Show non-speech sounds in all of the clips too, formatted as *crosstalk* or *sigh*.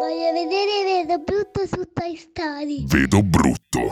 Voglio vedere Vedo brutto su Toy Story. Vedo brutto.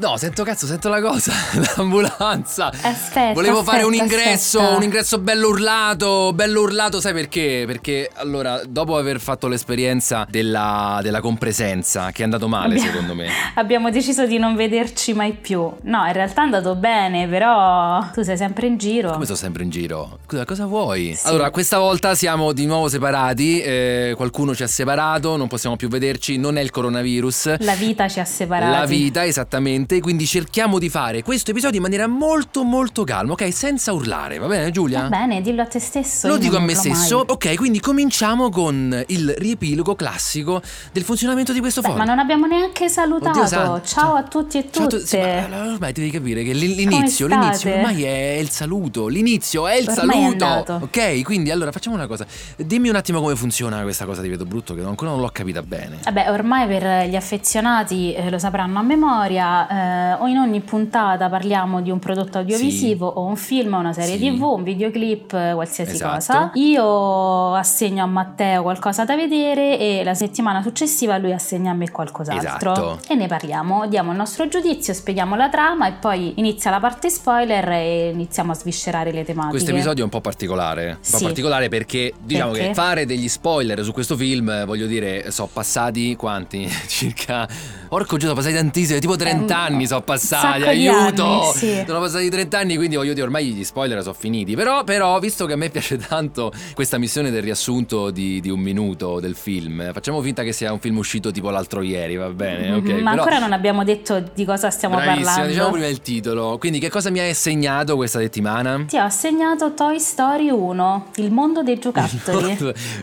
No, sento cazzo, sento la cosa. *laughs* L'ambulanza. Aspetta, Volevo fare un aspetta, ingresso, aspetta. un ingresso bello urlato, bello urlato, sai perché? Perché allora, dopo aver fatto l'esperienza della, della compresenza, che è andato male Abbiamo- secondo me. *laughs* Abbiamo deciso di non vederci mai più. No, in realtà è andato bene, però tu sei sempre in giro. Come sto sempre in giro? Scusa, cosa vuoi? Sì. Allora, questa volta siamo di nuovo separati, eh, qualcuno ci ha separato, non possiamo più vederci, non è il coronavirus. La vita ci ha separati. La vita, esattamente. Quindi cerchiamo di fare questo episodio in maniera molto, molto calma, ok? Senza urlare, va bene, Giulia? Va bene, dillo a te stesso. Lo dico a me urlo mai. stesso. Ok, quindi cominciamo con il riepilogo classico del funzionamento di questo Beh, forum. ma non abbiamo neanche salutato. Oddio santo. Ciao a tutti e tutte. tu- sì, ormai devi capire che l'inizio, l'inizio ormai è il saluto. L'inizio è il Ormai è saluto. andato. ok, quindi allora facciamo una cosa. Dimmi un attimo come funziona questa cosa di Vedo Brutto, che ancora non l'ho capita bene. Vabbè, ormai per gli affezionati eh, lo sapranno a memoria, eh, o in ogni puntata parliamo di un prodotto audiovisivo o un film, una serie Sì. tv, un videoclip, eh, qualsiasi Esatto. cosa. Io assegno a Matteo qualcosa da vedere e la settimana successiva lui assegna a me qualcos'altro. Esatto. E ne parliamo, diamo il nostro giudizio, spieghiamo la trama e poi inizia la parte spoiler e iniziamo a sviscerare le tematiche. Questo episodio è un po' particolare. Un po' Sì. particolare perché diciamo Perché? che fare degli spoiler su questo film, eh, voglio dire, sono passati quanti? *laughs* Circa. Gesù, sono passati tantissimi, tipo 30 Eh, anni sono passati, aiuto! anni, sì. Sono passati 30 anni, quindi voglio dire, ormai gli spoiler sono finiti. Però, però, visto che a me piace tanto questa missione del riassunto di, di un minuto del film, facciamo finta che sia un film uscito tipo l'altro ieri, va bene? Mhm, Ma però- ancora non abbiamo detto di cosa stiamo Bravissima, parlando. diciamo prima il titolo. Quindi, che cosa mi hai assegnato questa settimana? Ti ho assegnato Toy Story 1, il mondo dei giocattoli.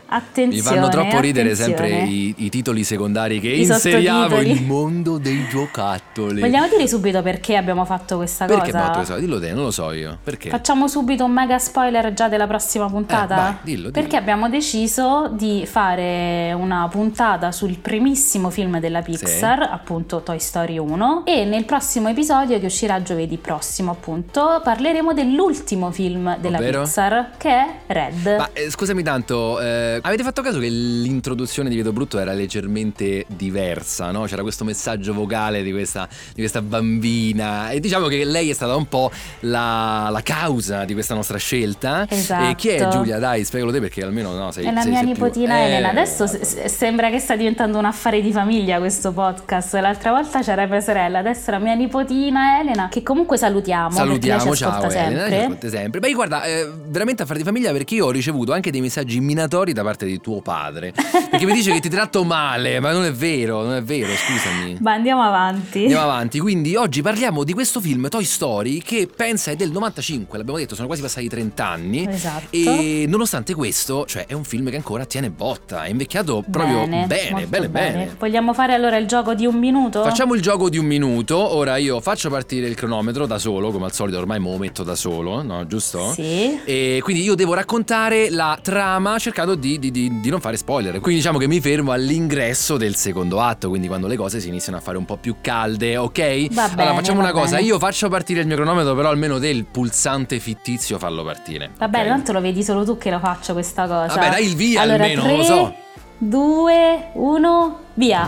Attenzione. Mi fanno troppo ridere attenzione. sempre i, i titoli secondari che I inseriamo sottotitoli. *laughs* il mondo dei giocattoli. Vogliamo dire subito perché abbiamo fatto questa Perché cosa? fatto questo? Dillo te, non lo so io. Perché? Facciamo subito un mega spoiler già della prossima puntata? Eh, vai, dillo, dillo. Perché abbiamo deciso di fare una puntata sul primissimo film della Pixar, appunto Toy Story 1, e nel prossimo episodio che uscirà giovedì prossimo, appunto, parleremo dell'ultimo film della Ovvero? Pixar, che è Red. Ma eh, scusami tanto, eh, avete fatto caso che l'introduzione di Vedo Brutto era leggermente diversa, no? C'era questo messaggio vocale di questa, di questa bambina e diciamo che lei è stata un po' la, la causa di questa nostra scelta. Esatto. E chi è Giulia? Dai, spiegalo te perché almeno no, sei È la sei- mia sei più- nipotina Eh, Elena. Adesso se- se- sembra che sta diventando un affare di famiglia questo podcast. L'altra volta c'era mia sorella, adesso la mia nipotina Elena, che comunque salutiamo. Salutiamo, ciao ascolta Elena, ci sempre. ascolta sempre. Beh, guarda, eh, veramente affare di famiglia perché io ho ricevuto anche dei messaggi minatori da parte di tuo padre. Perché mi dice che ti tratto male, ma non è vero, non è vero, scusami. Ma andiamo avanti. Andiamo avanti, quindi oggi parliamo di questo film Toy Story che pensa è del 95, l'abbiamo detto, sono quasi passati 30 anni. Esatto. E nonostante questo, cioè è un film che ancora tiene botta, è invecchiato proprio bene, bene, bene, bene. Vogliamo fare allora il gioco di un minuto? Facciamo il gioco di un minuto, ora io faccio partire il cronometro da solo, come al solito ormai me lo metto da solo, no? Giusto? Sì. E quindi io devo raccontare la trama cercando di, di- di- di non fare spoiler. Quindi diciamo che mi fermo all'ingresso del secondo atto, quindi quando le cose si iniziano a fare un po' più calde, ok? Va allora bene, facciamo va una cosa, bene. io faccio partire il mio cronometro, però almeno del pulsante fittizio fallo partire. Vabbè, ok? tanto lo vedi solo tu che lo faccio questa cosa. Vabbè, dai il via allora, almeno, tre, non lo so. 2, 1, via.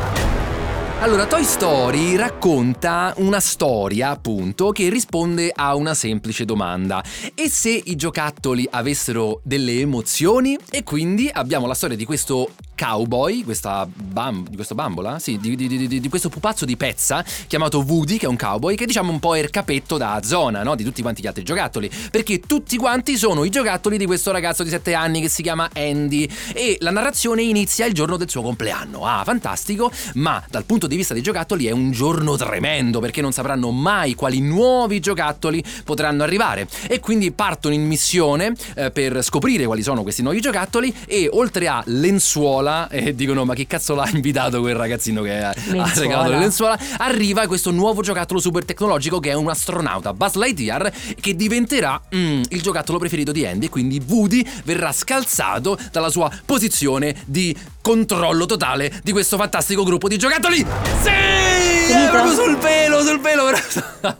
Allora, Toy Story racconta una storia, appunto, che risponde a una semplice domanda. E se i giocattoli avessero delle emozioni? E quindi abbiamo la storia di questo cowboy, questa bam- di questo bambola, sì, di, di- di- di questo pupazzo di pezza chiamato Woody, che è un cowboy, che diciamo un po' è il capetto da zona, no? Di tutti quanti gli altri giocattoli. Perché tutti quanti sono i giocattoli di questo ragazzo di 7 anni che si chiama Andy. E la narrazione inizia il giorno del suo compleanno. Ah, fantastico, ma dal punto di vista dei giocattoli è un giorno tremendo perché non sapranno mai quali nuovi giocattoli potranno arrivare. E quindi partono in missione eh, per scoprire quali sono questi nuovi giocattoli e oltre a lenzuola, e dicono ma che cazzo l'ha invitato quel ragazzino che ha Lenzuola. regalato le lenzuola, arriva questo nuovo giocattolo super tecnologico che è un astronauta, Buzz Lightyear, che diventerà mm, il giocattolo preferito di Andy, quindi Woody verrà scalzato dalla sua posizione di controllo totale di questo fantastico gruppo di giocattoli. Sì! È Finito? proprio sul pelo, sul pelo, però *laughs*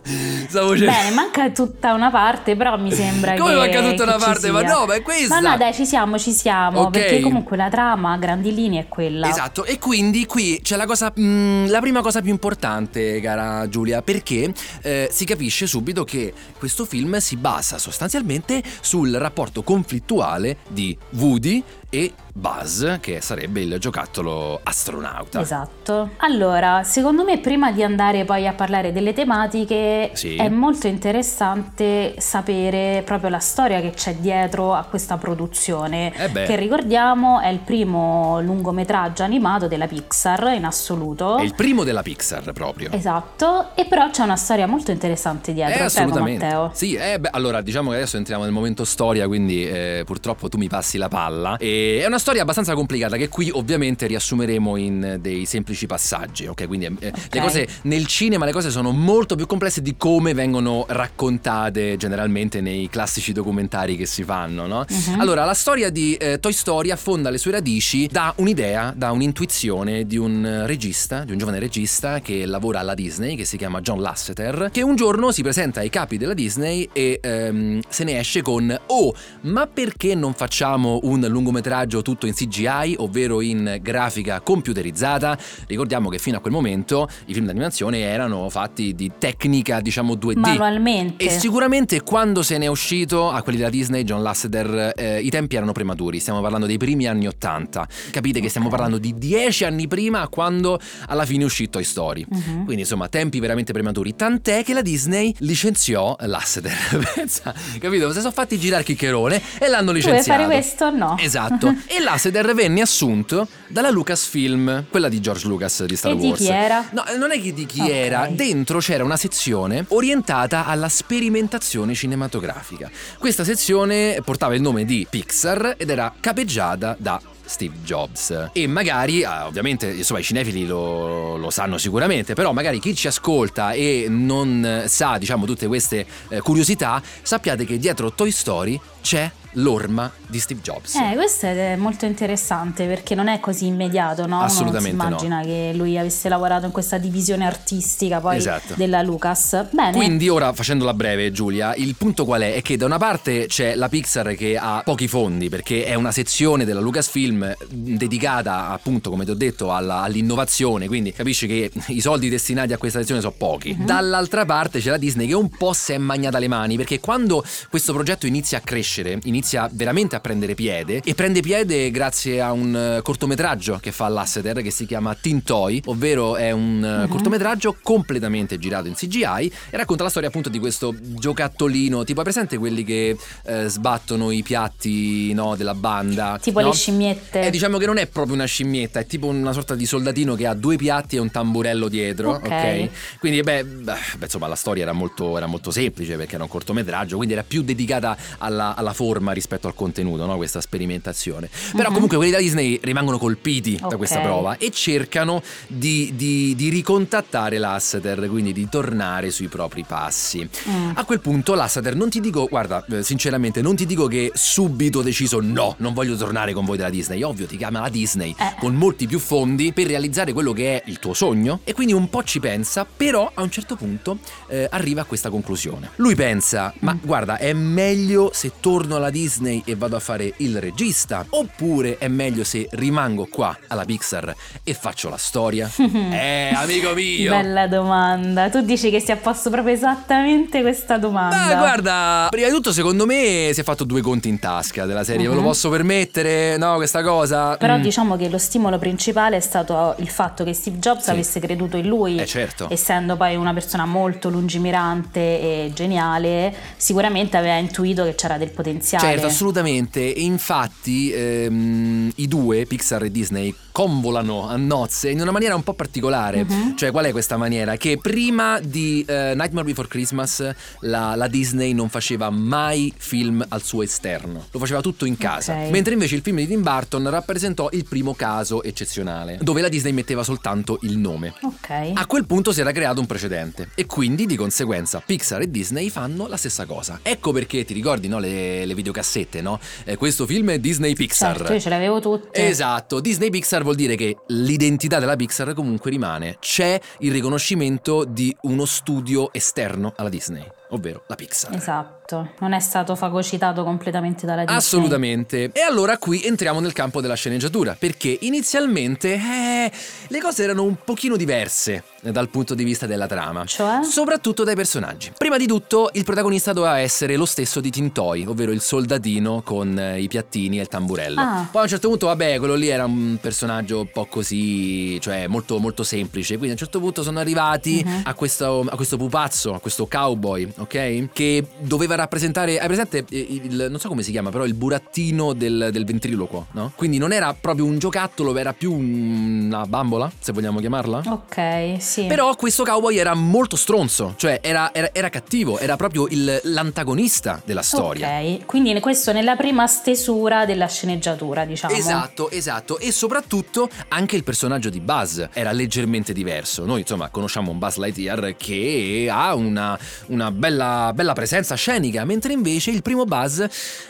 stavo cercando. Bene, manca tutta una parte, però mi sembra Come che manca tutta una parte? Ma no, ma è questa. Ma no, dai, ci siamo, ci siamo, Ok. perché comunque la trama a grandi linee è quella. Esatto, e quindi qui c'è la cosa, mm, la prima cosa più importante, cara Giulia, perché eh, si capisce subito che questo film si basa sostanzialmente sul rapporto conflittuale di Woody e Buzz, che sarebbe il giocattolo astronauta. Esatto. Allora, secondo me prima di andare poi a parlare delle tematiche Sì. è molto interessante sapere proprio la storia che c'è dietro a questa produzione, Eh che ricordiamo è il primo lungometraggio animato della Pixar in assoluto. È il primo della Pixar proprio. Esatto, e però c'è una storia molto interessante dietro. Eh, Prego, assolutamente. Matteo. Sì, eh, beh, allora diciamo che adesso entriamo nel momento storia, quindi eh, purtroppo tu mi passi la palla. E è una storia abbastanza complicata che qui ovviamente riassumeremo in dei semplici passaggi, ok? Quindi eh, le Ok. cose nel cinema le cose sono molto più complesse di come vengono raccontate generalmente nei classici documentari che si fanno, no? Mhm. Allora, la storia di eh, Toy Story affonda le sue radici da un'idea, da un'intuizione di un eh, regista, di un giovane regista che lavora alla Disney, che si chiama John Lasseter, che un giorno si presenta ai capi della Disney e ehm, se ne esce con Oh, ma perché non facciamo un lungometraggio tutto in CGI, ovvero in grafica computerizzata? Ricordiamo che fino a quel momento i film d'animazione erano fatti di tecnica, diciamo 2D. Manualmente. E sicuramente quando se ne è uscito a quelli della Disney, John Lasseter, eh, i tempi erano prematuri, stiamo parlando dei primi anni 80. Capite che stiamo parlando di dieci anni prima quando alla fine uscì Toy Story. Mhm. Quindi insomma tempi veramente prematuri, tant'è che la Disney licenziò Lasseter. *laughs* Pensa, capito? Si sono fatti girare chiccherone e l'hanno Tu vuoi licenziato. fare questo? No. Esatto. *laughs* e Lasseter venne assunto dalla Lucasfilm, quella di George Lucas di Star E di Wars. chi era? No, non è che di chi Ok. era. Dentro c'era una sezione orientata alla sperimentazione cinematografica. Questa sezione portava il nome di Pixar ed era capeggiata da Steve Jobs. E magari, ah, ovviamente, insomma, i cinefili lo, lo sanno sicuramente, però magari chi ci ascolta e non eh, sa, diciamo, tutte queste eh, curiosità, sappiate che dietro Toy Story c'è l'orma di Steve Jobs. Eh, questo è molto interessante perché non è così immediato, no? Assolutamente Uno non si immagina che lui avesse lavorato in questa divisione artistica poi Esatto. della Lucas. Bene. Quindi ora facendola breve Giulia, il punto qual è? È che da una parte c'è la Pixar che ha pochi fondi perché è una sezione della Lucasfilm dedicata appunto come ti ho detto alla- all'innovazione, quindi capisci che i soldi destinati a questa sezione sono pochi. Mhm. Dall'altra parte c'è la Disney che un po' si è magnata le mani perché quando questo progetto inizia a crescere, inizia veramente a prendere piede e prende piede grazie a un eh, cortometraggio che fa Lasseter che si chiama Teen Toy, ovvero è un Mhm. cortometraggio completamente girato in CGI e racconta la storia appunto di questo giocattolino, tipo hai presente quelli che eh, sbattono i piatti no, della banda? Tipo no? le scimmiette. Eh, diciamo che non è proprio una scimmietta, è tipo una sorta di soldatino che ha due piatti e un tamburello dietro, Ok. ok? Quindi beh, beh, insomma la storia era molto, era molto semplice perché era un cortometraggio, quindi era più dedicata alla, alla forma rispetto al contenuto, no? questa sperimentazione. Però Mhm. comunque quelli da Disney rimangono colpiti da Ok. questa prova e cercano di, di- di ricontattare Lasseter, quindi di tornare sui propri passi. Mm. A quel punto Lasseter non ti dico, guarda, eh, sinceramente non ti dico che subito ho deciso no, non voglio tornare con voi della Disney, ovvio ti chiama la Disney Eh. con molti più fondi per realizzare quello che è il tuo sogno e quindi un po' ci pensa, però a un certo punto eh, arriva a questa conclusione. Lui pensa, ma Mm. guarda, è meglio se torno alla Disney e vado a fare il regista? Oppure è meglio se rimango qua alla Pixar e faccio la storia? *laughs* eh, amico mio! Bella domanda. Tu dici che si è posto proprio esattamente questa domanda. Ma guarda, prima di tutto secondo me si è fatto due conti in tasca della serie, uh-huh. ve lo mhm. posso permettere? No, questa cosa? Però mm. diciamo che lo stimolo principale è stato il fatto che Steve Jobs sì. avesse creduto in lui, eh, certo. essendo poi una persona molto lungimirante e geniale, sicuramente aveva intuito che c'era del potenziale. Certo, assolutamente. E infatti ehm, i due, Pixar e Disney, convolano a nozze in una maniera un po' particolare. Uh-huh. Cioè, qual è questa maniera? Che prima di uh, Nightmare Before Christmas la, la, Disney non faceva mai film al suo esterno, lo faceva tutto in casa. Okay. Mentre invece il film di Tim Burton rappresentò il primo caso eccezionale, dove la Disney metteva soltanto il nome. Ok. A quel punto si era creato un precedente e quindi di conseguenza Pixar e Disney fanno la stessa cosa. Ecco perché ti ricordi no, le, le videocassette, no? Eh, questo film è Disney Pixar. Certo, io ce l'avevo tutte. Esatto, Disney Pixar vuol dire che l'identità della Pixar comunque rimane. C'è il riconoscimento di uno studio esterno alla Disney ovvero la Pixar. Esatto, non è stato fagocitato completamente dalla Disney. Assolutamente. E allora qui entriamo nel campo della sceneggiatura, perché inizialmente eh, le cose erano un pochino diverse dal punto di vista della trama. Cioè? Soprattutto dai personaggi. Prima di tutto, il protagonista doveva essere lo stesso di Tintoy, ovvero il soldatino con eh, i piattini e il tamburello. Ah. Poi a un certo punto, vabbè, quello lì era un personaggio un po' così, cioè molto molto semplice. Quindi a un certo punto sono arrivati uh-huh. a, questo, a questo pupazzo, a questo cowboy, ok? Che doveva rappresentare. Hai presente il, il, non so come si chiama, però il burattino del, del ventriloquo, no? Quindi non era proprio un giocattolo, era più una bambola, se vogliamo chiamarla. Ok, sì. Però questo cowboy era molto stronzo, cioè era, era, era cattivo, era proprio il, l'antagonista della storia. Ok, quindi questo nella prima stesura della sceneggiatura, diciamo. Esatto, esatto. E soprattutto anche il personaggio di Buzz era leggermente diverso. Noi, insomma, conosciamo un Buzz Lightyear che ha una, una bella bella, bella presenza scenica, mentre invece il primo Buzz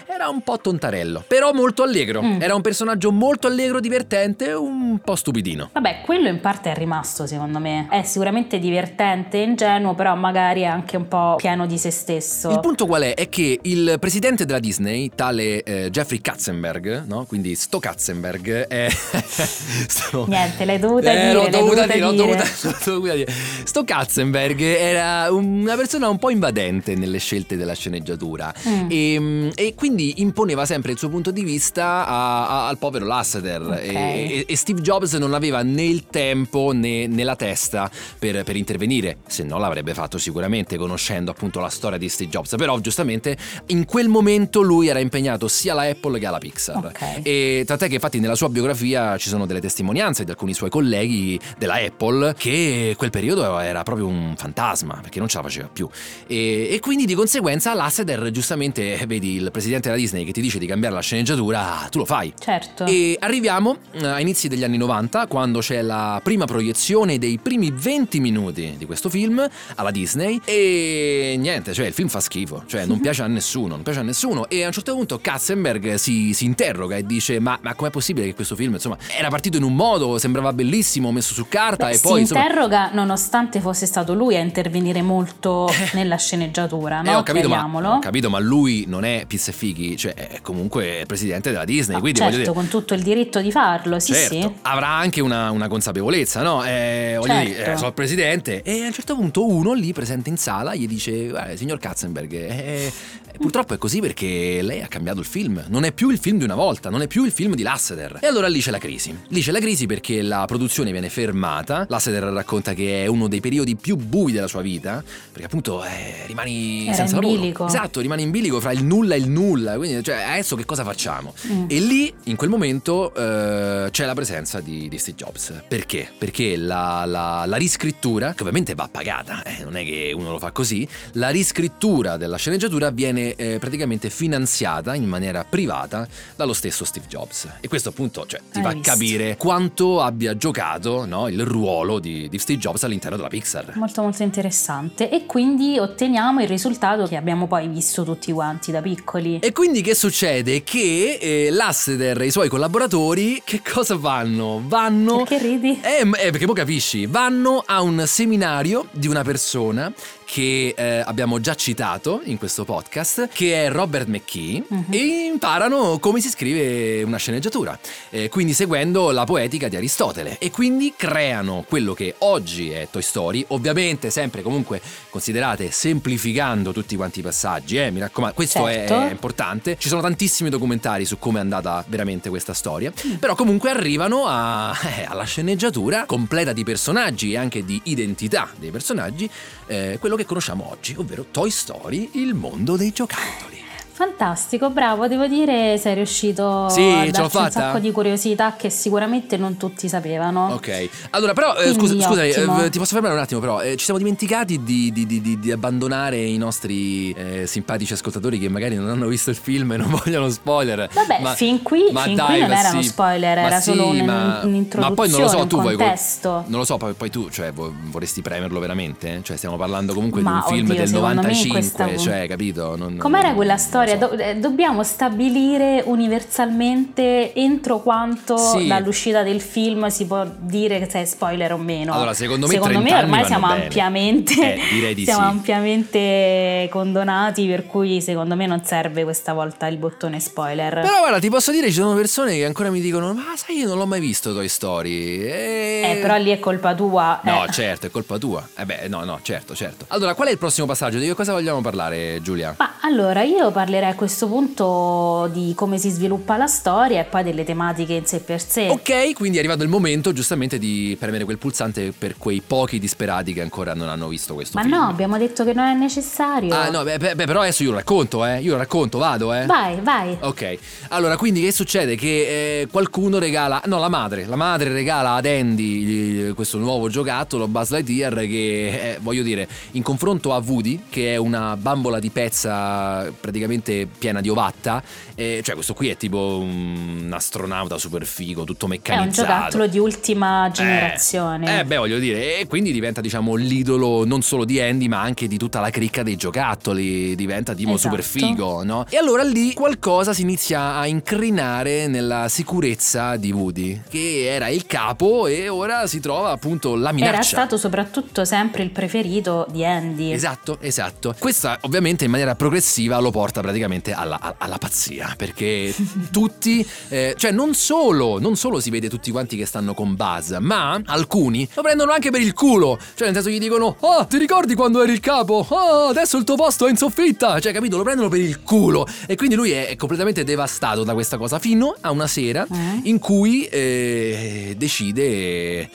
era un po' tontarello, però molto allegro. Mm. Era un personaggio molto allegro, divertente, un po' stupidino. Vabbè, quello in parte è rimasto secondo me. È sicuramente divertente, ingenuo, però magari è anche un po' pieno di se stesso. Il punto qual è? È che il presidente della Disney, tale eh, Jeffrey Katzenberg, no? Quindi sto Katzenberg è... *laughs* sto... Niente, l'hai dovuta eh, dire. L'ho dovuta dire, l'ho *laughs* dovuta, l'ho dovuta dire. Sto Katzenberg era una persona un po' invadente nelle scelte della sceneggiatura mm. e, ehm, e quindi imponeva sempre il suo punto di vista a, a, al povero Lasseter okay. e, e, Steve Jobs non aveva né il tempo né, né la testa per, per, intervenire, se no l'avrebbe fatto sicuramente conoscendo appunto la storia di Steve Jobs, però giustamente in quel momento lui era impegnato sia alla Apple che alla Pixar okay. e tant'è che infatti nella sua biografia ci sono delle testimonianze di alcuni suoi colleghi della Apple che quel periodo era proprio un fantasma perché non ce la faceva più e, e quindi di conseguenza Lasseter giustamente vedi il presidente della Disney che ti dice di cambiare la sceneggiatura, tu lo fai. Certo. E arriviamo eh, a inizi degli anni 90, quando c'è la prima proiezione dei primi 20 minuti di questo film alla Disney e niente, cioè il film fa schifo, cioè non *laughs* piace a nessuno, non piace a nessuno e a un certo punto Katzenberg si, si interroga e dice ma, ma com'è possibile che questo film insomma era partito in un modo, sembrava bellissimo, messo su carta Beh, e poi... Si interroga nonostante fosse stato lui a intervenire molto eh. *laughs* nella sceneggiatura, no? Eh, ho capito, ma, ho capito, ma lui non è pizza e fighi cioè è comunque presidente della Disney. No, quindi certo, dire, con tutto il diritto di farlo, sì, certo, sì. Avrà anche una, una consapevolezza, no? Eh, voglio certo. dire, eh, sono il presidente. E a un certo punto uno lì presente in sala gli dice: signor Katzenberg, eh, Purtroppo è così perché lei ha cambiato il film. Non è più il film di una volta, non è più il film di Lasseter. E allora lì c'è la crisi. Lì c'è la crisi perché la produzione viene fermata. Lasseter racconta che è uno dei periodi più bui della sua vita, perché appunto eh, rimani Era senza in bilico. lavoro. Esatto, rimani in bilico fra il nulla e il nulla. Quindi, cioè, adesso che cosa facciamo? Mm. E lì, in quel momento, eh, c'è la presenza di, di, Steve Jobs. Perché? Perché la, la, la riscrittura, che ovviamente va pagata, eh, non è che uno lo fa così, la riscrittura della sceneggiatura viene eh, praticamente finanziata in maniera privata dallo stesso Steve Jobs. E questo appunto cioè, ti Hai fa visto. capire quanto abbia giocato no, il ruolo di, di, Steve Jobs all'interno della Pixar. Molto molto interessante. E quindi otteniamo il risultato che abbiamo poi visto tutti quanti da piccoli. E quindi che succede? Che eh, Lasseter e i suoi collaboratori che cosa fanno? Vanno... Perché ridi? Eh, eh perché poi capisci, vanno a un seminario di una persona che eh, abbiamo già citato in questo podcast, che è Robert McKee, Mhm. e imparano come si scrive una sceneggiatura, eh, quindi seguendo la poetica di Aristotele. E quindi creano quello che oggi è Toy Story, ovviamente sempre comunque considerate semplificando tutti quanti i passaggi, eh, mi raccomando, questo è- Certo. è importante. Ci sono tantissimi documentari su come è andata veramente questa storia, però comunque arrivano a- eh, alla sceneggiatura completa di personaggi e anche di identità dei personaggi, eh, quello che conosciamo oggi, ovvero Toy Story, il mondo dei giocattoli. Fantastico, bravo, devo dire sei riuscito Sì, a darci un sacco di curiosità che sicuramente non tutti sapevano. Ok, allora però eh, scusa, scusami, eh, ti posso fermare un attimo però, eh, ci siamo dimenticati di, di- di- di- abbandonare i nostri eh, simpatici ascoltatori che magari non hanno visto il film e non *laughs* vogliono spoiler. Vabbè, Ma- fin qui, ma fin dai, qui non ma era uno sì, spoiler, ma era sì, solo un- ma- un'introduzione, Ma poi non lo so, tu vuoi- non lo so, poi, poi tu cioè, vo- vorresti premerlo veramente? Cioè stiamo parlando comunque Ma, di un film oddio, del secondo me 95, questa- cioè capito? Non- Com'era non- quella storia? So. Do- eh, dobbiamo stabilire universalmente entro quanto Sì. dall'uscita del film si può dire se è spoiler o meno. Allora, secondo me Secondo 30 anni ormai siamo ampiamente, Eh, di siamo sì. ampiamente condonati, per cui secondo me non serve questa volta il bottone spoiler. Però guarda, ti posso dire, ci sono persone che ancora mi dicono Ma sai, io non l'ho mai visto Toy Story E... Eh, però lì è colpa tua. No, eh. certo, è colpa tua. Eh beh, no, no, certo, certo. Allora, qual è il prossimo passaggio? Di che cosa vogliamo parlare, Giulia? Ma allora io parlerei a questo punto di come si sviluppa la storia e poi delle tematiche in sé per sé. Ok, quindi è arrivato il momento giustamente di premere quel pulsante per quei pochi disperati che ancora non hanno visto questo Ma film. no, abbiamo detto che non è necessario. Ah, no, beh, beh, però adesso io lo racconto, eh. Io lo racconto, vado, eh. Vai, vai. Ok, allora quindi che succede? Che eh, qualcuno regala, no la madre, la madre regala ad Andy questo nuovo giocattolo Buzz Lightyear che eh, voglio dire in confronto a Woody che è una bambola di pezza praticamente piena di ovatta, eh, cioè questo qui è tipo un astronauta super figo, tutto È un meccanizzato. giocattolo di ultima Eh, generazione. Eh, beh, voglio dire, e quindi diventa, diciamo, l'idolo non solo di Andy, ma anche di tutta la cricca dei giocattoli. Diventa tipo Esatto. super figo, no? E allora lì qualcosa si inizia a incrinare nella sicurezza di Woody, che era il capo e ora si trova appunto la minaccia. Era stato soprattutto sempre il preferito di Andy. Esatto, esatto. Questa ovviamente in maniera progressiva lo porta praticamente alla, a- alla pazzia, perché *laughs* tutti, eh, cioè non solo, non solo si vede tutti quanti che stanno con Buzz, ma alcuni lo prendono anche per il culo, cioè nel senso gli dicono, ah, ti ricordi quando eri il capo? Ah, adesso il tuo posto è in soffitta, cioè capito, lo prendono per il culo e quindi lui è, è completamente devastato da questa cosa fino a una sera Eh? in cui eh, decide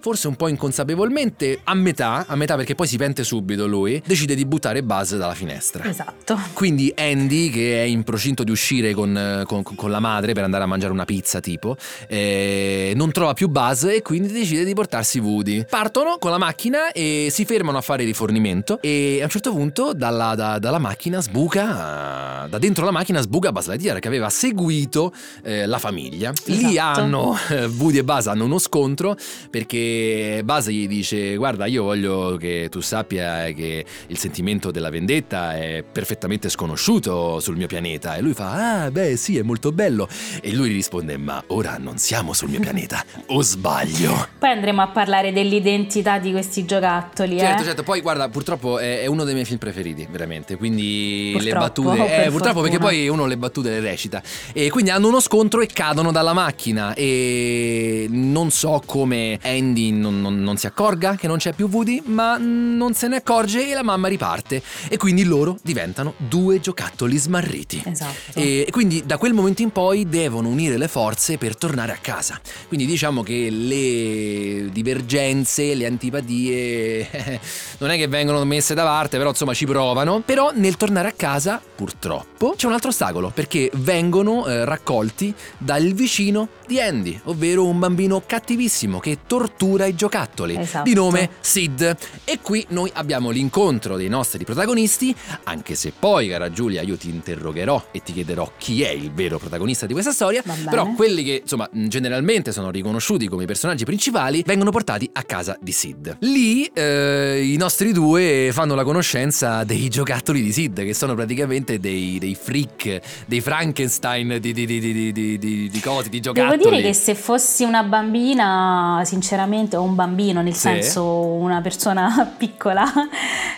forse un po' inconsapevolmente a metà, a metà perché poi si pente subito lui, decide di buttare Buzz dalla finestra. Esatto. Quindi Andy, che è in procinto di uscire con, con- con la madre per andare a mangiare una pizza tipo, eh, non trova più Buzz e quindi decide di portarsi Woody. Partono con la macchina e si fermano a fare rifornimento e a un certo punto dalla, da- dalla macchina sbuca, da dentro la macchina sbuca Buzz Lightyear che aveva seguito eh, la famiglia. Lì Esatto. hanno, eh, Woody e Buzz hanno uno scontro perché Buzz gli dice guarda io voglio che tu sappia che il sentimento della vendetta è perfettamente sconosciuto sul mio pianeta e lui fa ah beh sì è molto bello e lui risponde ma ora non siamo sul mio pianeta *laughs* o sbaglio Poi andremo a parlare dell'identità di questi giocattoli. Certo, eh? certo, poi guarda, purtroppo è, è uno dei miei film preferiti, veramente. Quindi le Purtroppo, battute. per Eh, purtroppo perché fortuna. poi uno le battute le recita. E quindi hanno uno scontro e cadono dalla macchina. E non so come Andy non, non- non si accorga che non c'è più Woody, ma non se ne accorge e la mamma riparte. E quindi loro diventano due giocattoli smarriti. Esatto. E quindi da quel momento in poi devono unire le forze per tornare a casa. Quindi diciamo che le divergenze, le antipatie *laughs* non è che vengono messe da parte, però insomma ci provano. Però nel tornare a casa, purtroppo, c'è un altro ostacolo, perché vengono eh, raccolti dal vicino di Andy, ovvero un bambino cattivissimo che tortura i giocattoli, Esatto. di nome Sid. E qui noi abbiamo l'incontro dei nostri protagonisti, anche se poi, cara Giulia, io ti interrogherò e ti chiederò chi è il vero protagonista di questa storia. Però quelli che, insomma, generalmente sono riconosciuti come i personaggi principali vengono portati a casa di Sid. Lì eh, i nostri due fanno la conoscenza dei giocattoli di Sid, che sono praticamente dei, dei freak, dei Frankenstein di, di, di, di, di, di, di cose, di giocattoli. Devo dire che se fossi una bambina, sinceramente, o un bambino, nel Sì. senso una persona *laughs* piccola,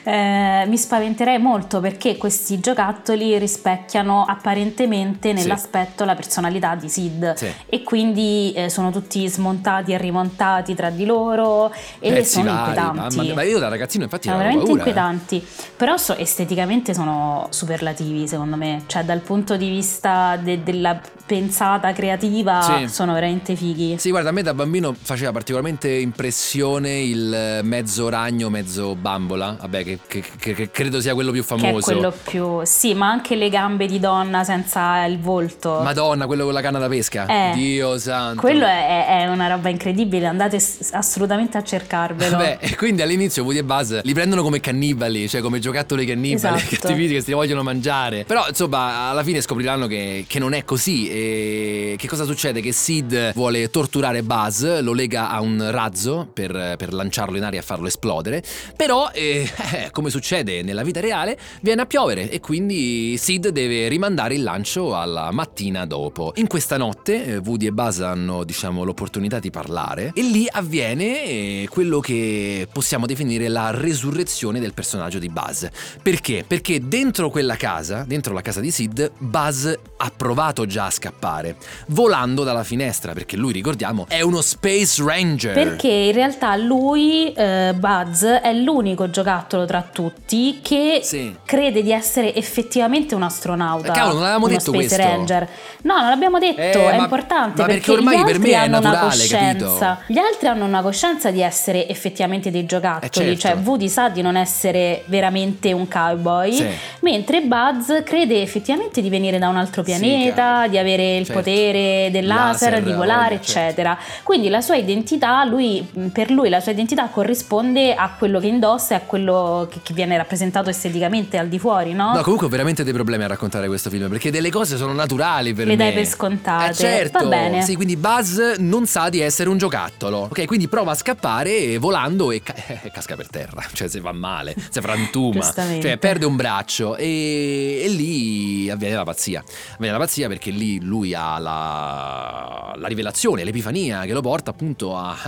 eh, mi spaventerei molto perché questi giocattoli rispecchiano apparentemente nell'aspetto la personalità di Sid. Sì. E quindi eh, sono tutti smontati e rimontati tra di loro e Pezzi sono vari, inquietanti. mamma ma io da ragazzino infatti Sono veramente paura. eh. inquietanti, però so- esteticamente sono superlativi secondo me, cioè dal punto di vista de- della pensata creativa Sì. sono veramente fighi. Sì, guarda, a me da bambino faceva particolarmente impressione il mezzo ragno, mezzo bambola. Vabbè, che, che- che- credo sia quello più Che è famoso. quello più. Sì, ma anche le gambe di donna senza il volto. Madonna, quello con la canna da pesca. Eh. Dio santo. Quello è, è una roba incredibile, andate s- assolutamente a cercarvelo. *laughs* E quindi all'inizio Woody e Buzz li prendono come cannibali, cioè come giocattoli cannibali, Esatto. *laughs* cattivi che si vogliono mangiare. Però insomma, alla fine scopriranno che, che non è così. E che cosa succede? Che Sid vuole torturare Buzz, lo lega a un razzo per, per lanciarlo in aria e farlo esplodere. Però, eh, *laughs* eh, come succede nella vita reale, viene a piovere e quindi Sid deve rimandare il lancio alla mattina dopo. In questa notte eh, Woody e Buzz hanno, diciamo, l'opportunità di parlare e lì avviene eh, quello che possiamo definire la resurrezione del personaggio di Buzz. Perché? Perché dentro quella casa, dentro la casa di Sid, Buzz ha provato già a scappare, volando dalla finestra, perché lui, ricordiamo, è uno Space Ranger. Perché in realtà lui, eh, Buzz, è l'unico giocattolo tra tutti che Sì. crede di essere effettivamente un astronauta. Eh, cavolo, non l'avevamo detto Space questo. Ranger. No, non l'abbiamo detto, Eh, è ma- importante ma perché perché, ormai per me è hanno una naturale, coscienza. capito? Gli altri hanno una coscienza di essere effettivamente dei giocattoli, Eh, certo. cioè Woody sa di non essere veramente un cowboy, Sì. mentre Buzz crede effettivamente di venire da un altro pianeta, di avere il Certo. potere del laser, Laser, di volare, voglia, certo. eccetera. Quindi la sua identità, lui, per lui la sua identità corrisponde a quello che indossa e a quello che, che viene rappresentato esteticamente al di fuori, no? No, comunque ho veramente dei problemi a raccontare questo film perché delle cose sono naturali per Le me. dai per scontate. Eh, certo. Va bene. Sì, quindi Buzz non sa di essere un giocattolo. Ok, quindi prova a scappare volando e ca- *laughs* casca per terra. *laughs* Cioè, se va male, se frantuma. Cioè, perde un braccio e, e lì avviene la pazzia. Avviene la pazzia perché lì lui ha la, la rivelazione, l'epifania che lo porta appunto a, *laughs*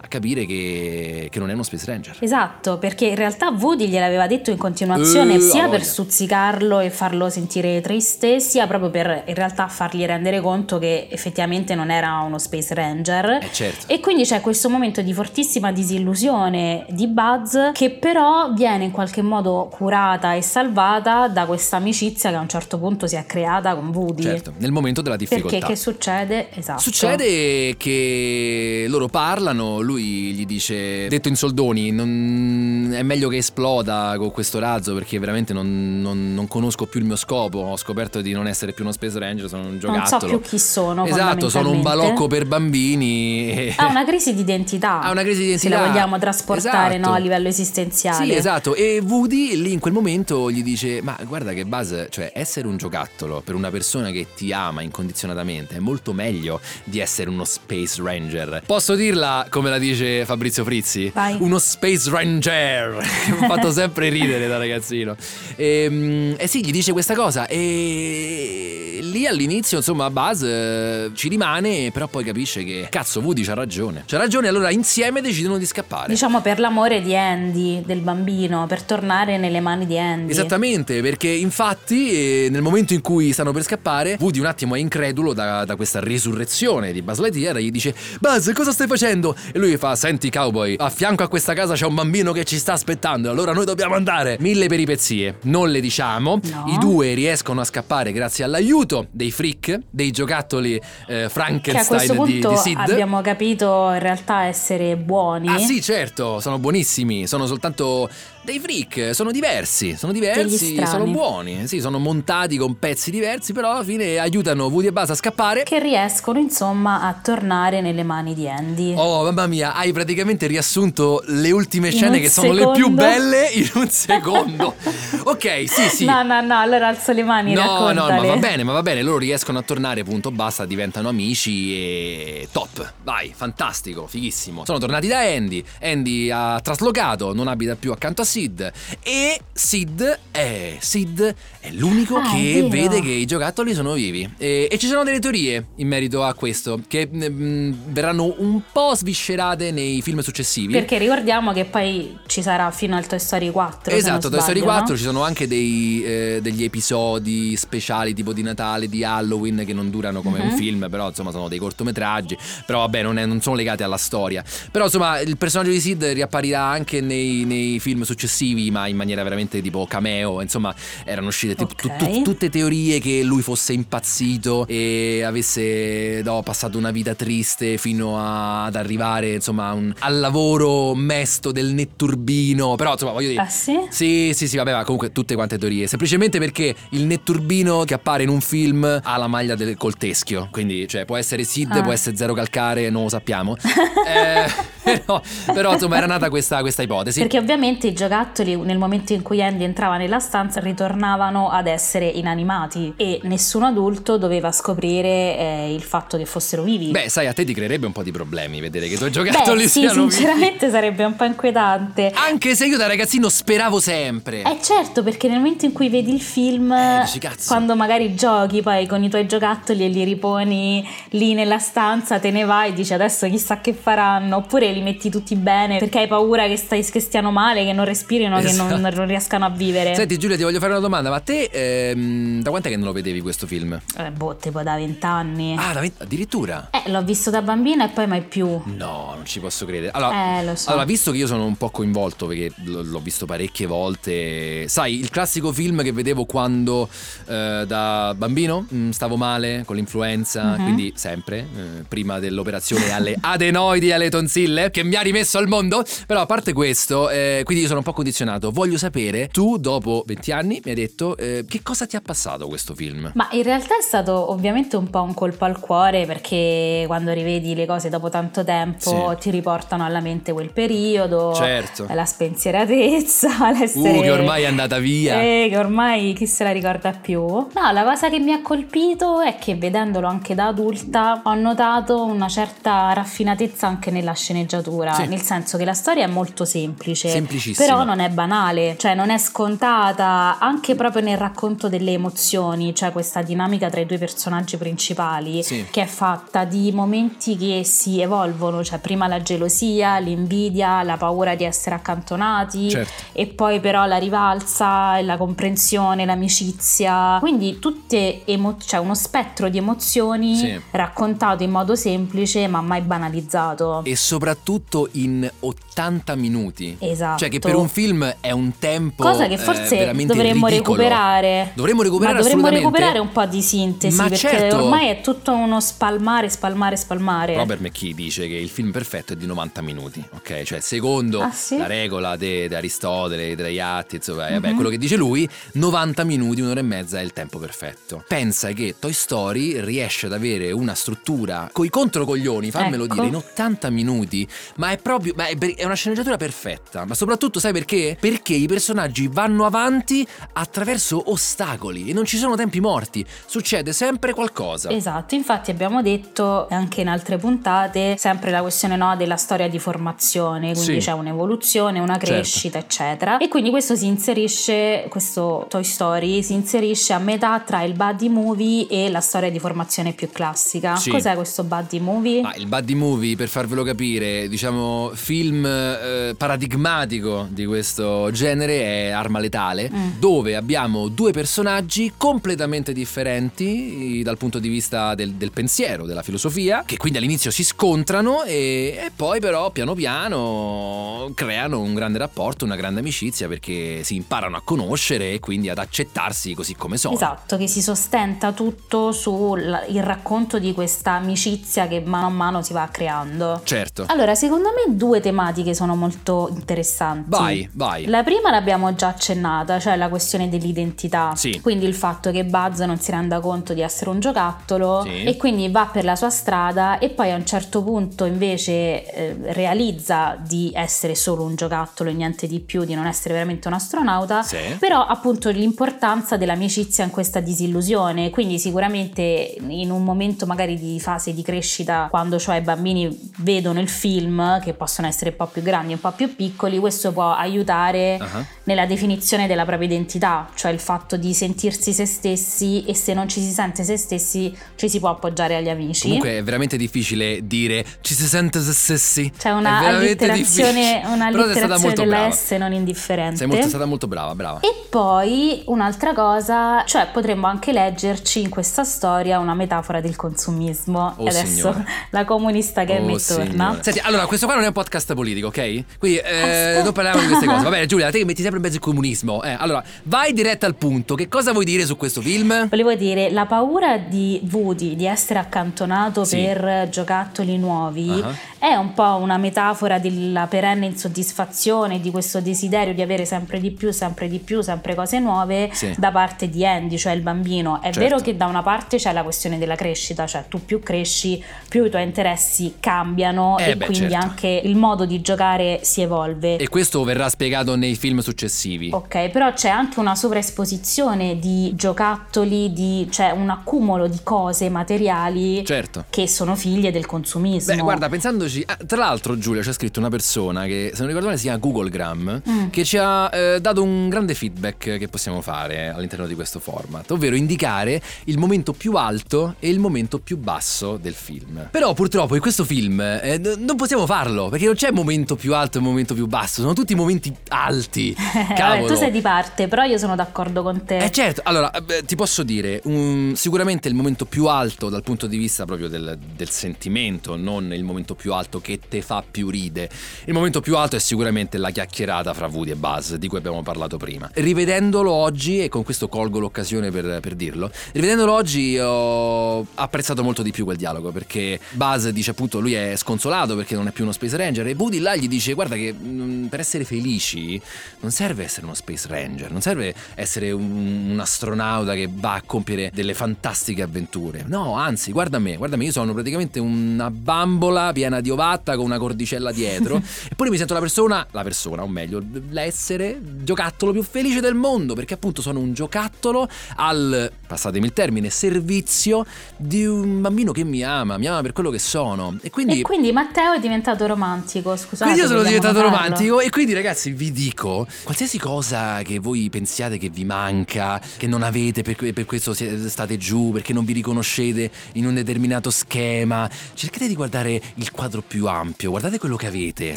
a capire che, che non è uno Space Ranger. Esatto, perché in realtà Woody gliel'aveva detto in continuazione Eh, sia per voglia. stuzzicarlo e farlo sentire triste, sia proprio per in realtà fargli rendere conto che effettivamente non era uno Space Ranger. Eh certo. E quindi c'è questo momento di fortissima disillusione di Buzz che però viene in qualche modo curata e salvata da questa amicizia che a un certo punto si è creata con Woody. Certo, nel momento della difficoltà. Perché che succede? Esatto. Succede che loro parlano, lui gli dice, detto in soldoni, non- è meglio che esploda con questo razzo perché veramente non, non- non conosco più il mio scopo, ho scoperto di non essere più uno Space Ranger, sono un Non giocattolo. so più chi sono. Esatto, sono un balocco per bambini. e- Ha una crisi di identità. Ha una crisi di Se identità. la vogliamo trasportare Esatto. no, a livello esistenziale. Sì, esatto. E Woody lì in quel momento gli dice: Ma guarda che Buzz, cioè essere un giocattolo per una persona che ti ama incondizionatamente è molto meglio di essere uno Space Ranger. Posso dirla come la dice Fabrizio Frizzi? Vai. Uno Space Ranger. *laughs* Mi ha fatto sempre ridere da ragazzino. E, e sì, gli dice questa cosa. E lì all'inizio, insomma, Buzz eh, ci rimane, però poi capisce che cazzo, Woody c'ha ragione. C'ha ragione, allora insieme decidono di scappare. Diciamo per l'amore di Andy, del bambino, per tornare nelle mani di Andy. Esattamente, perché infatti eh, nel momento in cui stanno per scappare, Woody un attimo è incredulo da, da questa risurrezione di Buzz Lightyear e gli dice Buzz cosa stai facendo? E lui fa senti cowboy, a fianco a questa casa c'è un bambino che ci sta aspettando, allora noi dobbiamo andare. Mille peripezie, non le diciamo, No. i due riescono a scappare grazie all'aiuto dei freak, dei giocattoli eh, che a Frankenstein questo di, punto di Sid. abbiamo capito in realtà essere buoni. Ah sì, certo, sono buonissimi, sono soltanto dei freak, sono diversi, sono diversi, sono buoni, sì, sono montati con pezzi diversi, però alla fine aiutano Woody e Buzz a scappare. Che riescono insomma a tornare nelle mani di Andy. Oh, mamma mia, hai praticamente riassunto le ultime scene che sono le più secondo. belle in un secondo. *laughs* ok, sì, sì. No, no, no, allora alzo le mani, No, no, raccontale. ma va bene, ma va bene, loro riescono a tornare, punto, basta, diventano amici e top. Vai, fantastico, fighissimo. Sono tornati da Andy, Andy ha traslocato, non abita più accanto a Sid e Sid è, Sid è l'unico Ah, è che vero. vede che i giocattoli sono vivi. E, e ci sono delle teorie in merito a questo che mm, verranno un po' sviscerate nei film successivi. Perché ricordiamo che poi ci sarà fino al Toy Story 4. se Esatto, Toy Story sbaglio, 4 no? ci sono anche dei, eh, degli episodi speciali tipo di Natale, di Halloween che non durano come un Mhm. film, però insomma sono dei cortometraggi, però vabbè non, è- non sono legati alla storia. Però insomma il personaggio di Sid riapparirà anche nei, nei film successivi, ma in maniera veramente tipo cameo, insomma erano uscite tipo tu- Ok. tu- tutte teorie che lui fosse impazzito e avesse no, passato una vita triste fino a- ad arrivare insomma un- al lavoro mesto del netturbino, però insomma voglio dire... Ah sì? Sì, sì, sì, vabbè, ma comunque tutte quante teorie. Semplicemente perché il netturbino che appare in un film ha la maglia del, col teschio. Quindi, cioè, può essere Sid, Ah. può essere Zero Calcare, non lo sappiamo. *laughs* Eh, *laughs* però, però, insomma, era nata questa, questa ipotesi. Perché ovviamente i giocattoli nel momento in cui Andy entrava nella stanza ritornavano ad essere inanimati e nessun adulto doveva scoprire eh, il fatto che fossero vivi. Beh, sai, a te ti creerebbe un po' di problemi vedere che i tuoi Beh, giocattoli sì, siano vivi. sinceramente sarebbe un po' inquietante. Anche se io da ragazzino speravo sempre. Eh certo, perché nel momento in cui vedi il film, Eh, dici, quando magari giochi poi con i tuoi giocattoli e li riponi lì nella stanza, te ne vai e dici adesso chissà che faranno, oppure li metti tutti bene perché hai paura che, stai, che stiano male, che non respirino, che non, Esatto. non riescano a vivere. Senti Giulia, ti voglio fare una domanda, ma te ehm, da quant'è che non lo vedevi questo film? Eh, boh, tipo da vent'anni. Ah, da vent- addirittura? Eh, l'ho visto da bambina e poi mai più. No, non ci posso credere. Allora, Eh, lo so. allora, visto che io sono un po' coinvolto perché l- l'ho visto parecchie volte, sai, il classico film che vedevo quando eh, da bambino mm, stavo male con l'influenza, Mhm. quindi sempre, eh, prima dell'operazione alle adenoidi e alle tonsille, che mi ha rimesso al mondo. Però a parte questo, eh, quindi io sono po' condizionato. Voglio sapere, tu dopo 20 anni mi hai detto, eh, che cosa ti ha passato questo film? Ma in realtà è stato ovviamente un po' un colpo al cuore perché quando rivedi le cose dopo tanto tempo Sì. ti riportano alla mente quel periodo, Certo. la spensieratezza, *laughs* l'essere... Uh, che ormai è andata via. Eh, che ormai chi se la ricorda più? No, la cosa che mi ha colpito è che vedendolo anche da adulta ho notato una certa raffinatezza anche nella sceneggiatura, Sì. nel senso che la storia è molto semplice, Semplicissima. Però non è banale, cioè non è scontata anche proprio nel racconto delle emozioni, cioè questa dinamica tra i due personaggi principali Sì. che è fatta di momenti che si evolvono, cioè prima la gelosia, l'invidia, la paura di essere accantonati Certo. e poi però la rivalsa, la comprensione, l'amicizia, quindi tutte emo- cioè uno spettro di emozioni Sì. raccontato in modo semplice ma mai banalizzato. E soprattutto in 80 minuti. Esatto. Cioè che per un film è un tempo Cosa che eh, forse veramente dovremmo ridicolo. recuperare. Dovremmo recuperare Ma dovremmo recuperare un po' di sintesi Ma perché certo. ormai è tutto uno spalmare, spalmare, spalmare. Robert McKee dice che il film perfetto è di 90 minuti, ok? Cioè, secondo Ah, sì? la regola di Aristotele, di Iatti, insomma, eh, vabbè, Mhm. quello che dice lui, 90 minuti, un'ora e mezza è il tempo perfetto. Pensa che Toy Story riesce ad avere una struttura coi controcoglioni, fammelo Ecco. dire, in 80 minuti, ma è proprio ma è, è una sceneggiatura perfetta. Ma soprattutto, sai perché? Perché i personaggi vanno avanti attraverso ostacoli e non ci sono tempi morti, succede sempre qualcosa. Esatto, infatti abbiamo detto anche in altre puntate sempre la questione no, della storia di formazione, quindi Sì. c'è un'evoluzione, una Certo. crescita, eccetera. E quindi questo si inserisce, questo Toy Story si inserisce a metà tra il buddy movie e la storia di formazione più classica. Sì. Cos'è questo buddy movie? Ma il buddy movie, per farvelo capire, diciamo, film eh, paradigmatico di questo genere è Arma Letale, Mm. dove abbiamo due personaggi completamente differenti dal punto di vista del, del pensiero, della filosofia, che quindi all'inizio si scontrano e, e poi però piano piano creano un grande rapporto, una grande amicizia perché si imparano a conoscere e quindi ad accettarsi così come sono. Esatto, che si sostenta tutto sul racconto di questa amicizia che mano a mano si va creando. Certo. Allora, secondo me due tematiche sono molto interessanti. Vai. Vai, vai. La prima l'abbiamo già accennata, cioè la questione dell'identità. Sì. Quindi il fatto che Buzz non si renda conto di essere un giocattolo Sì. e quindi va per la sua strada e poi a un certo punto invece eh, realizza di essere solo un giocattolo e niente di più, di non essere veramente un astronauta. Sì. Però appunto l'importanza dell'amicizia in questa disillusione, quindi sicuramente in un momento magari di fase di crescita, quando cioè i bambini vedono il film, che possono essere un po' più grandi, un po' più piccoli, questo può aiutare Ah. nella definizione della propria identità, cioè il fatto di sentirsi se stessi e se non ci si sente se stessi ci si può appoggiare agli amici. Comunque è veramente difficile dire ci si sente se stessi. C'è una È veramente allitterazione, una allitterazione della. S non indifferente. Sei molto- stata molto brava, brava. E poi un'altra cosa, cioè potremmo anche leggerci in questa storia una metafora del consumismo. Oh, adesso signore. *laughs* la comunista che Oh, mi torna. signore. Senti, allora, questo qua non è un podcast politico, ok? Quindi eh, non parliamo queste *laughs* cose. Va bene, Giulia, te che metti sempre in mezzo il comunismo. Eh, allora, vai diretta al punto. Che cosa vuoi dire su questo film? Volevo dire, la paura di Woody di essere accantonato Sì. per giocattoli nuovi Ah. è un po' una metafora della perenne insoddisfazione, di questo desiderio di avere sempre di più, sempre di più, sempre cose nuove Sì. da parte di Andy, cioè il bambino. È Certo. vero che da una parte c'è la questione della crescita, cioè tu più cresci, più i tuoi interessi cambiano Eh e beh, quindi certo. anche il modo di giocare si evolve. E questo verrà spiegato nei film successivi. Ok, però c'è anche una sovraesposizione di giocattoli, di, cioè un accumulo di cose materiali Certo. che sono figlie del consumismo. Beh, guarda, pensandoci, ah, tra l'altro, Giulia c'è scritto una persona che, se non ricordo male, si chiama Googlegram, Mm. che ci ha eh, dato un grande feedback che possiamo fare all'interno di questo format, ovvero indicare il momento più alto e il momento più basso del film. Però, purtroppo, in questo film eh, non possiamo farlo perché non c'è momento più alto e momento più basso, sono tutti momenti alti. *laughs* Vabbè, Cavolo. tu sei di parte, però io sono d'accordo con te. Eh certo, allora eh, beh, ti posso dire, un- sicuramente il momento più alto dal punto di vista proprio del, del sentimento, non il momento più alto che te fa più ride. Il momento più alto è sicuramente la chiacchierata fra Woody e Buzz, di cui abbiamo parlato prima. Rivedendolo oggi, e con questo colgo l'occasione per, per dirlo, rivedendolo oggi ho apprezzato molto di più quel dialogo, perché Buzz dice appunto lui è sconsolato perché non è più uno Space Ranger e Woody là gli dice guarda che mm, per essere felici non serve essere uno Space Ranger, non serve essere un, un astronauta che va a compiere delle fantastiche avventure. No, anzi, guarda me, guarda me, io sono praticamente una bambola piena di ovatta con una cordicella dietro, *laughs* eppure mi sento la persona, la persona, o meglio, l'essere giocattolo più felice del mondo, perché appunto sono un giocattolo al, passatemi il termine, servizio di un bambino che mi ama, mi ama per quello che sono. E quindi... E quindi Matteo è diventato romantico, scusate. Quindi io sono diventato romantico e quindi ragazzi vi dico, qualsiasi cosa che voi pensiate che vi manca, che non avete, per, per questo state giù, perché non vi riconoscete in un determinato schema, cercate di guardare il quadro più ampio, guardate quello che avete,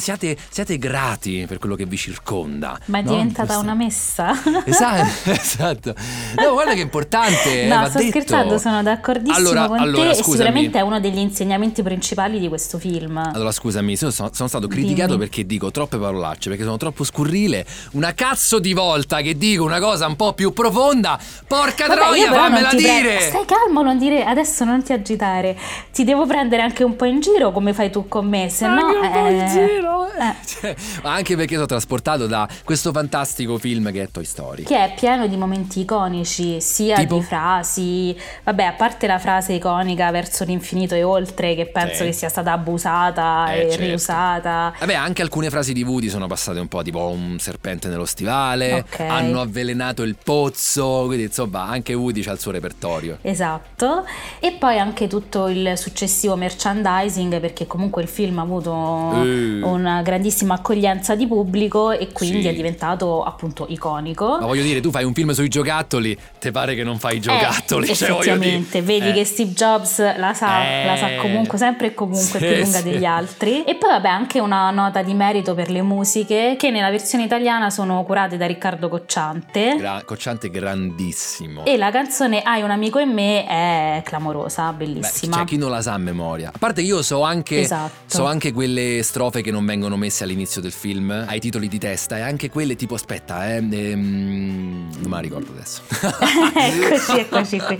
siate, siate grati per quello che vi circonda. Ma è no? diventata una messa. Esatto, *laughs* esatto. No, guarda che è importante. eh, No, va sto detto. scherzando, sono d'accordissimo Allora- con allora, te sicuramente è uno degli insegnamenti principali di questo film. Allora scusami, sono, sono stato criticato Dimmi. perché dico troppe parolacce, perché sono troppo scurrile. Una cazzo di volta che dico una cosa un po' più profonda, porca Vabbè, troia, fammela ti pre- dire! Stai calmo, non dire adesso non ti agitare. Ti devo prendere anche un po' in giro come fai tu con me, se no Anche un po' in eh, giro. eh. *laughs* Cioè, anche perché sono trasportato da questo fantastico film che è Toy Story. che è pieno di momenti iconici, sia Tipo? di frasi, vabbè, a parte la frase iconica verso l'infinito e oltre, che penso Sì. che sia stata abusata Eh, e certo. riusata. Vabbè, anche alcune frasi di Woody sono passate un po' tipo un serpente nello stivale, Ok. hanno avvelenato il pozzo, quindi insomma anche Woody c'ha il suo repertorio. Esatto, e poi anche tutto il successivo merchandising perché comunque il film ha avuto Eh. una grandissima accoglienza di pubblico e quindi Sì. è diventato appunto iconico. Ma voglio dire, tu fai un film sui giocattoli, te pare che non fai i giocattoli? Eh, *laughs* cioè, effettivamente, vedi Eh. che Steve Jobs la sa, Eh. la sa comunque sempre e comunque Sì, più lunga sì. degli altri. E poi vabbè anche una nota di merito per le musiche che nella versione italiana sono curate da Riccardo Cocciante. Gra- Cocciante grandissimo. E la canzone Hai un amico in me è clamorosa, Beh, bellissima. c'è chi non la sa a memoria. A parte io so anche Esatto. So anche quelle strofe che non vengono messe all'inizio del film, ai titoli di testa, e anche quelle tipo, aspetta, eh, ehm, non me la ricordo adesso. *laughs* eccoci, eccoci qui.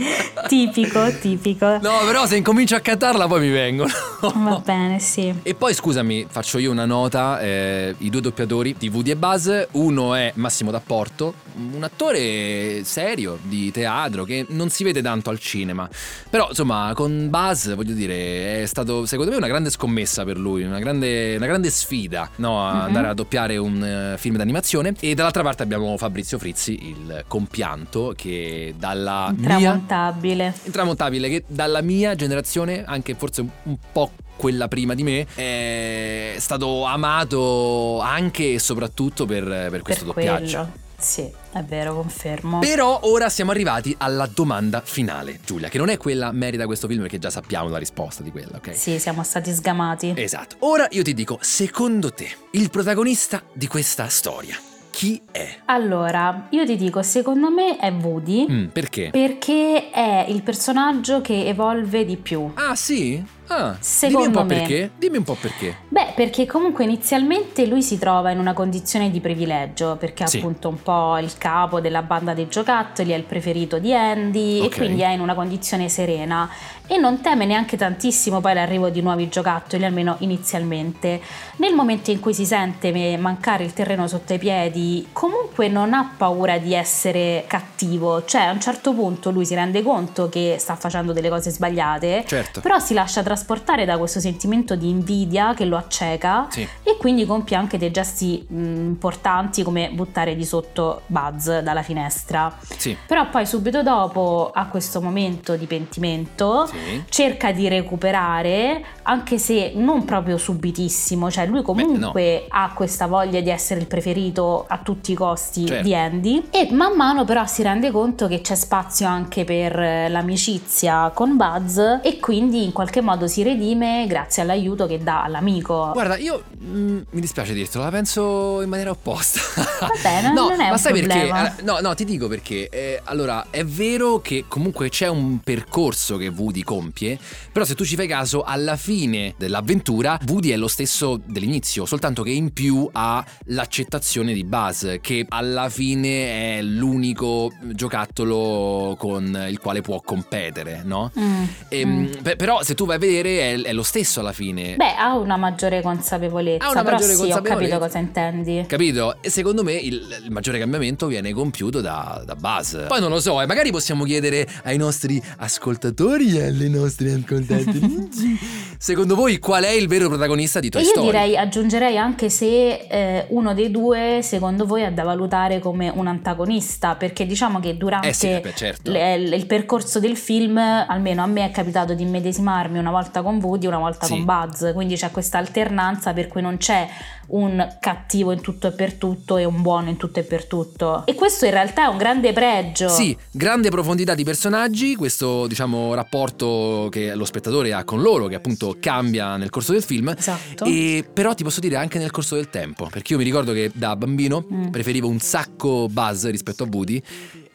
Tipico, tipico. No, però se incomincio a cantarla poi mi vengono. Va bene, sì. E poi scusami, faccio io una nota, eh, i due doppiatori di Woody e Buzz, uno è Massimo D'Apporto, un attore serio di teatro che non si vede tanto al cinema, però insomma con Buzz voglio dire è stato secondo me una grande scommessa per lui, una grande, una grande sfida no, a Mhm. andare a doppiare un uh, film d'animazione e dall'altra parte abbiamo Fabrizio Frizzi, il compianto che dalla mia Intramontabile. intramontabile che dalla mia generazione, anche forse un po' quella prima di me, è stato amato anche e soprattutto per, per questo per doppiaggio. quello. Sì, è vero, confermo. Però ora siamo arrivati alla domanda finale, Giulia, che non è quella merita questo film perché già sappiamo la risposta di quella, ok? Sì, siamo stati sgamati. Esatto. Ora io ti dico, secondo te, il protagonista di questa storia, chi è? Allora, io ti dico, secondo me è Woody. Mm, perché? Perché è il personaggio che evolve di più. Ah, sì? Ah, dimmi un Secondo po' me. perché. Dimmi un po' perché. Beh, perché comunque inizialmente lui si trova in una condizione di privilegio, perché è Sì. appunto un po' il capo della banda dei giocattoli, è il preferito di Andy Ok. e quindi è in una condizione serena e non teme neanche tantissimo poi l'arrivo di nuovi giocattoli, almeno inizialmente. Nel momento in cui si sente mancare il terreno sotto i piedi, comunque non ha paura di essere cattivo, cioè a un certo punto lui si rende conto che sta facendo delle cose sbagliate, Certo. però si lascia trasportare da questo sentimento di invidia che lo acceca Sì. e quindi compie anche dei gesti mh, importanti come buttare di sotto Buzz dalla finestra. Sì. Però poi subito dopo ha questo momento di pentimento, Sì. cerca di recuperare, anche se non proprio subitissimo, cioè lui comunque ha questa voglia di essere il preferito a tutti i costi Certo. di Andy e man mano però si rende conto che c'è spazio anche per eh, l'amicizia con Buzz e quindi in qualche modo si redime grazie all'aiuto che dà all'amico. Guarda, io mm, mi dispiace dirtelo, la penso in maniera opposta. Vabbè, non- *laughs* no, non è ma un sai problema. perché? No, no, ti dico perché. eh, allora, è vero che comunque c'è un percorso che Woody compie, però se tu ci fai caso, alla fine dell'avventura Woody è lo stesso dell'inizio, soltanto che in più ha l'accettazione di Buzz, che alla fine è l'unico giocattolo con il quale può competere, no? Mm, Ehm, mm. pe- però se tu vai a vedere è, è lo stesso alla fine. Beh, ha una maggiore consapevolezza, Ha una però maggiore sì, ho capito consapevolezza. cosa intendi. Capito? E secondo me il, il maggiore cambiamento viene compiuto da, da Buzz. Poi non lo so, e magari possiamo chiedere ai nostri ascoltatori e alle nostre ascoltatrici. *laughs* secondo voi qual è il vero protagonista di E Toy io Story? direi, aggiungerei anche se eh, uno dei due, secondo voi, è da valutare come un antagonista, perché diciamo che durante Eh sì, eh beh, certo. le- il percorso del film, almeno a me è capitato di immedesimarmi una volta con Woody, una volta Sì. con Buzz, quindi c'è questa alternanza per cui non c'è un cattivo in tutto e per tutto e un buono in tutto e per tutto. E questo in realtà è un grande pregio. Sì, grande profondità di personaggi, questo diciamo rapporto che lo spettatore ha con loro, che appunto cambia nel corso del film. Esatto. E però ti posso dire anche nel corso del tempo, perché io mi ricordo che da bambino Mm. preferivo un sacco Buzz rispetto a Woody.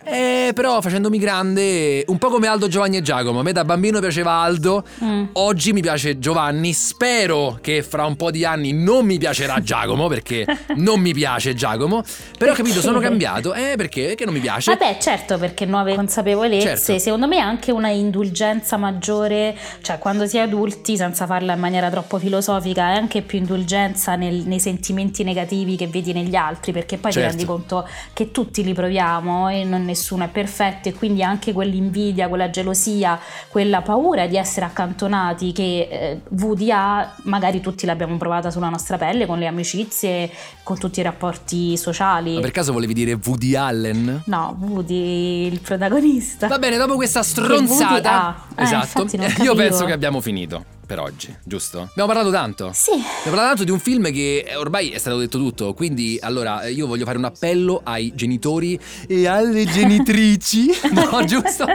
Eh, però facendomi grande, un po' come Aldo, Giovanni e Giacomo, a me da bambino piaceva Aldo, Mm. oggi mi piace Giovanni, spero che fra un po' di anni non mi piacerà *laughs* Giacomo perché non mi piace Giacomo, però ho capito, sono cambiato, eh perché? Perché non mi piace? Vabbè, certo, perché nuove consapevolezze, Certo. secondo me anche una indulgenza maggiore, cioè quando si è adulti, senza farla in maniera troppo filosofica, è anche più indulgenza nel- nei sentimenti negativi che vedi negli altri, perché poi Certo. ti rendi conto che tutti li proviamo e non nessuno è perfetto e quindi anche quell'invidia, quella gelosia, quella paura di essere accantonati che eh, ha, magari tutti l'abbiamo provata sulla nostra pelle, con le amicizie, con tutti i rapporti sociali. Ma per caso volevi dire Woody Allen? No, Woody il protagonista. Va bene, dopo questa stronzata. Eh, esatto, non *laughs* io penso che abbiamo finito per oggi, giusto? Abbiamo parlato tanto. Sì. Abbiamo parlato tanto di un film che eh, ormai è stato detto tutto, quindi allora eh, io voglio fare un appello ai genitori e alle genitrici, *laughs* no, giusto?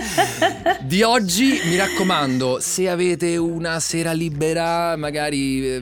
Di oggi mi raccomando, se avete una sera libera, magari eh,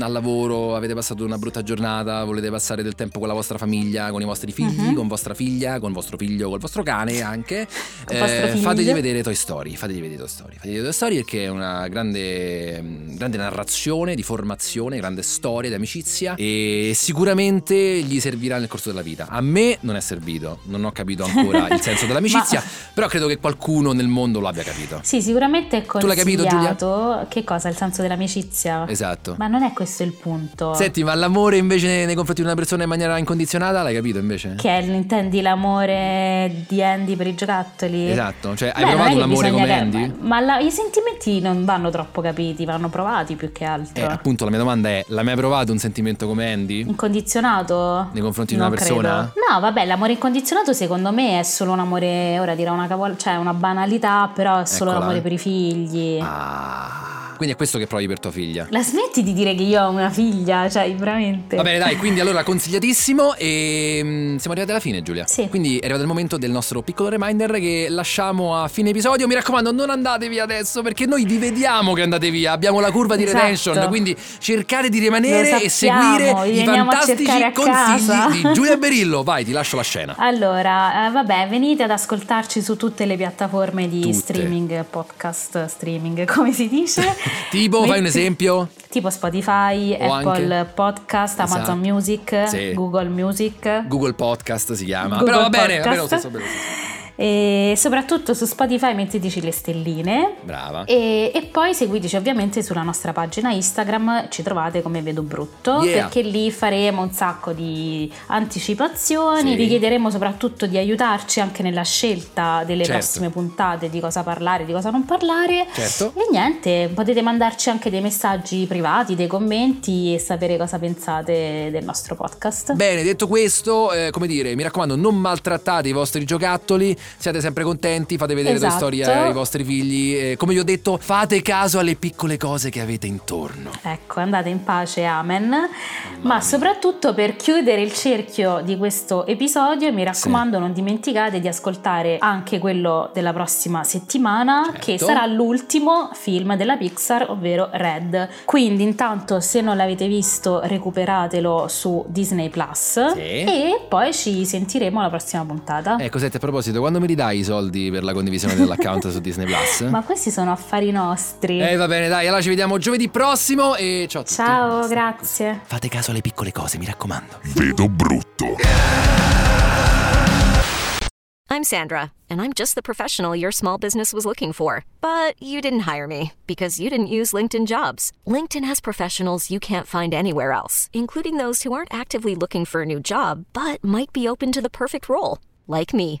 al lavoro, avete passato una brutta giornata, volete passare del tempo con la vostra famiglia, con i vostri figli, Mhm. con vostra figlia, con vostro figlio, col vostro cane anche, figlio. fategli vedere Toy Story, fategli vedere Toy Story, fategli vedere Toy Story perché è una grande grande, grande narrazione di formazione, grande storia di amicizia e sicuramente gli servirà nel corso della vita. A me non è servito, non ho capito ancora il *laughs* senso dell'amicizia, Ma... però credo che qualcuno nel mondo lo abbia capito. Sì, sicuramente è consigliato. Tu l'hai capito Giulia? Che cosa? Il senso dell'amicizia? Esatto. Ma non è questo il punto. Senti, ma l'amore invece nei confronti di una persona in maniera incondizionata l'hai capito invece? Che è, intendi l'amore di Andy per i giocattoli? Esatto, cioè hai Beh, provato un amore come Andy? Ma la, i sentimenti non vanno troppo capiti, vanno provati più che altro. Eh, appunto la mia domanda è, l'hai mai provato un sentimento come Andy? Incondizionato? Nei confronti di una persona? Credo. No, vabbè, l'amore incondizionato secondo me è solo un amore, ora dirò una cavolo, cioè una banalità, però è solo Eccola. l'amore per i figli. Ah. Quindi è questo che provi per tua figlia. La smetti di dire che io ho una figlia, cioè veramente. Va bene, dai, quindi allora consigliatissimo e mm, siamo arrivati alla fine, Giulia. Sì. Quindi è arrivato il momento del nostro piccolo reminder che lasciamo a fine episodio. Mi raccomando, non andate via adesso perché noi vi vediamo che andate via. Abbiamo la curva di esatto. retention, quindi cercate di rimanere e seguire i fantastici consigli di *laughs* Giulia Berillo. Vai, ti lascio la scena. Allora, eh, vabbè, venite ad ascoltarci su tutte le piattaforme di Tutte. streaming, podcast streaming, *laughs* come si dice. Tipo, fai un esempio? Tipo Spotify, O Apple anche- Podcast, Amazon Esatto. Music, Sì. Google Music. Google Podcast si chiama. Google Però va bene, va bene lo stesso, va bene lo stesso. E soprattutto su Spotify metteteci le stelline. Brava. E, e poi seguiteci ovviamente sulla nostra pagina Instagram, ci trovate come Vedo Brutto, Yeah. perché lì faremo un sacco di anticipazioni, Sì. vi chiederemo soprattutto di aiutarci anche nella scelta delle Certo. prossime puntate, di cosa parlare, di cosa non parlare. Certo. E niente, potete mandarci anche dei messaggi privati, dei commenti e sapere cosa pensate del nostro podcast. Bene, detto questo, eh, come dire, mi raccomando, non maltrattate i vostri giocattoli, siate sempre contenti, fate vedere Esatto. la storia ai vostri figli. eh, come vi ho detto, fate caso alle piccole cose che avete intorno. Ecco, andate in pace, amen. Ma soprattutto per chiudere il cerchio di questo episodio, mi raccomando, non dimenticate di ascoltare anche quello della prossima settimana, Certo. che sarà l'ultimo film della Pixar, ovvero Red. Quindi, intanto, se non l'avete visto, recuperatelo su Disney Plus. Sì. E poi ci sentiremo alla prossima puntata. Ecco, senti, a proposito, quando mi ridai i soldi per la condivisione dell'account su *laughs* Disney Plus? Ma questi sono affari nostri. Eh, va bene, dai, allora ci vediamo giovedì prossimo e ciao a tutti. Ciao, grazie. Fate caso alle piccole cose, mi raccomando. Vedo brutto. I'm Sandra, and I'm just the professional your small business was looking for. But you didn't hire me because you didn't use LinkedIn jobs. LinkedIn has professionals you can't find anywhere else, including those who aren't actively looking for a new job but might be open to the perfect role, like me.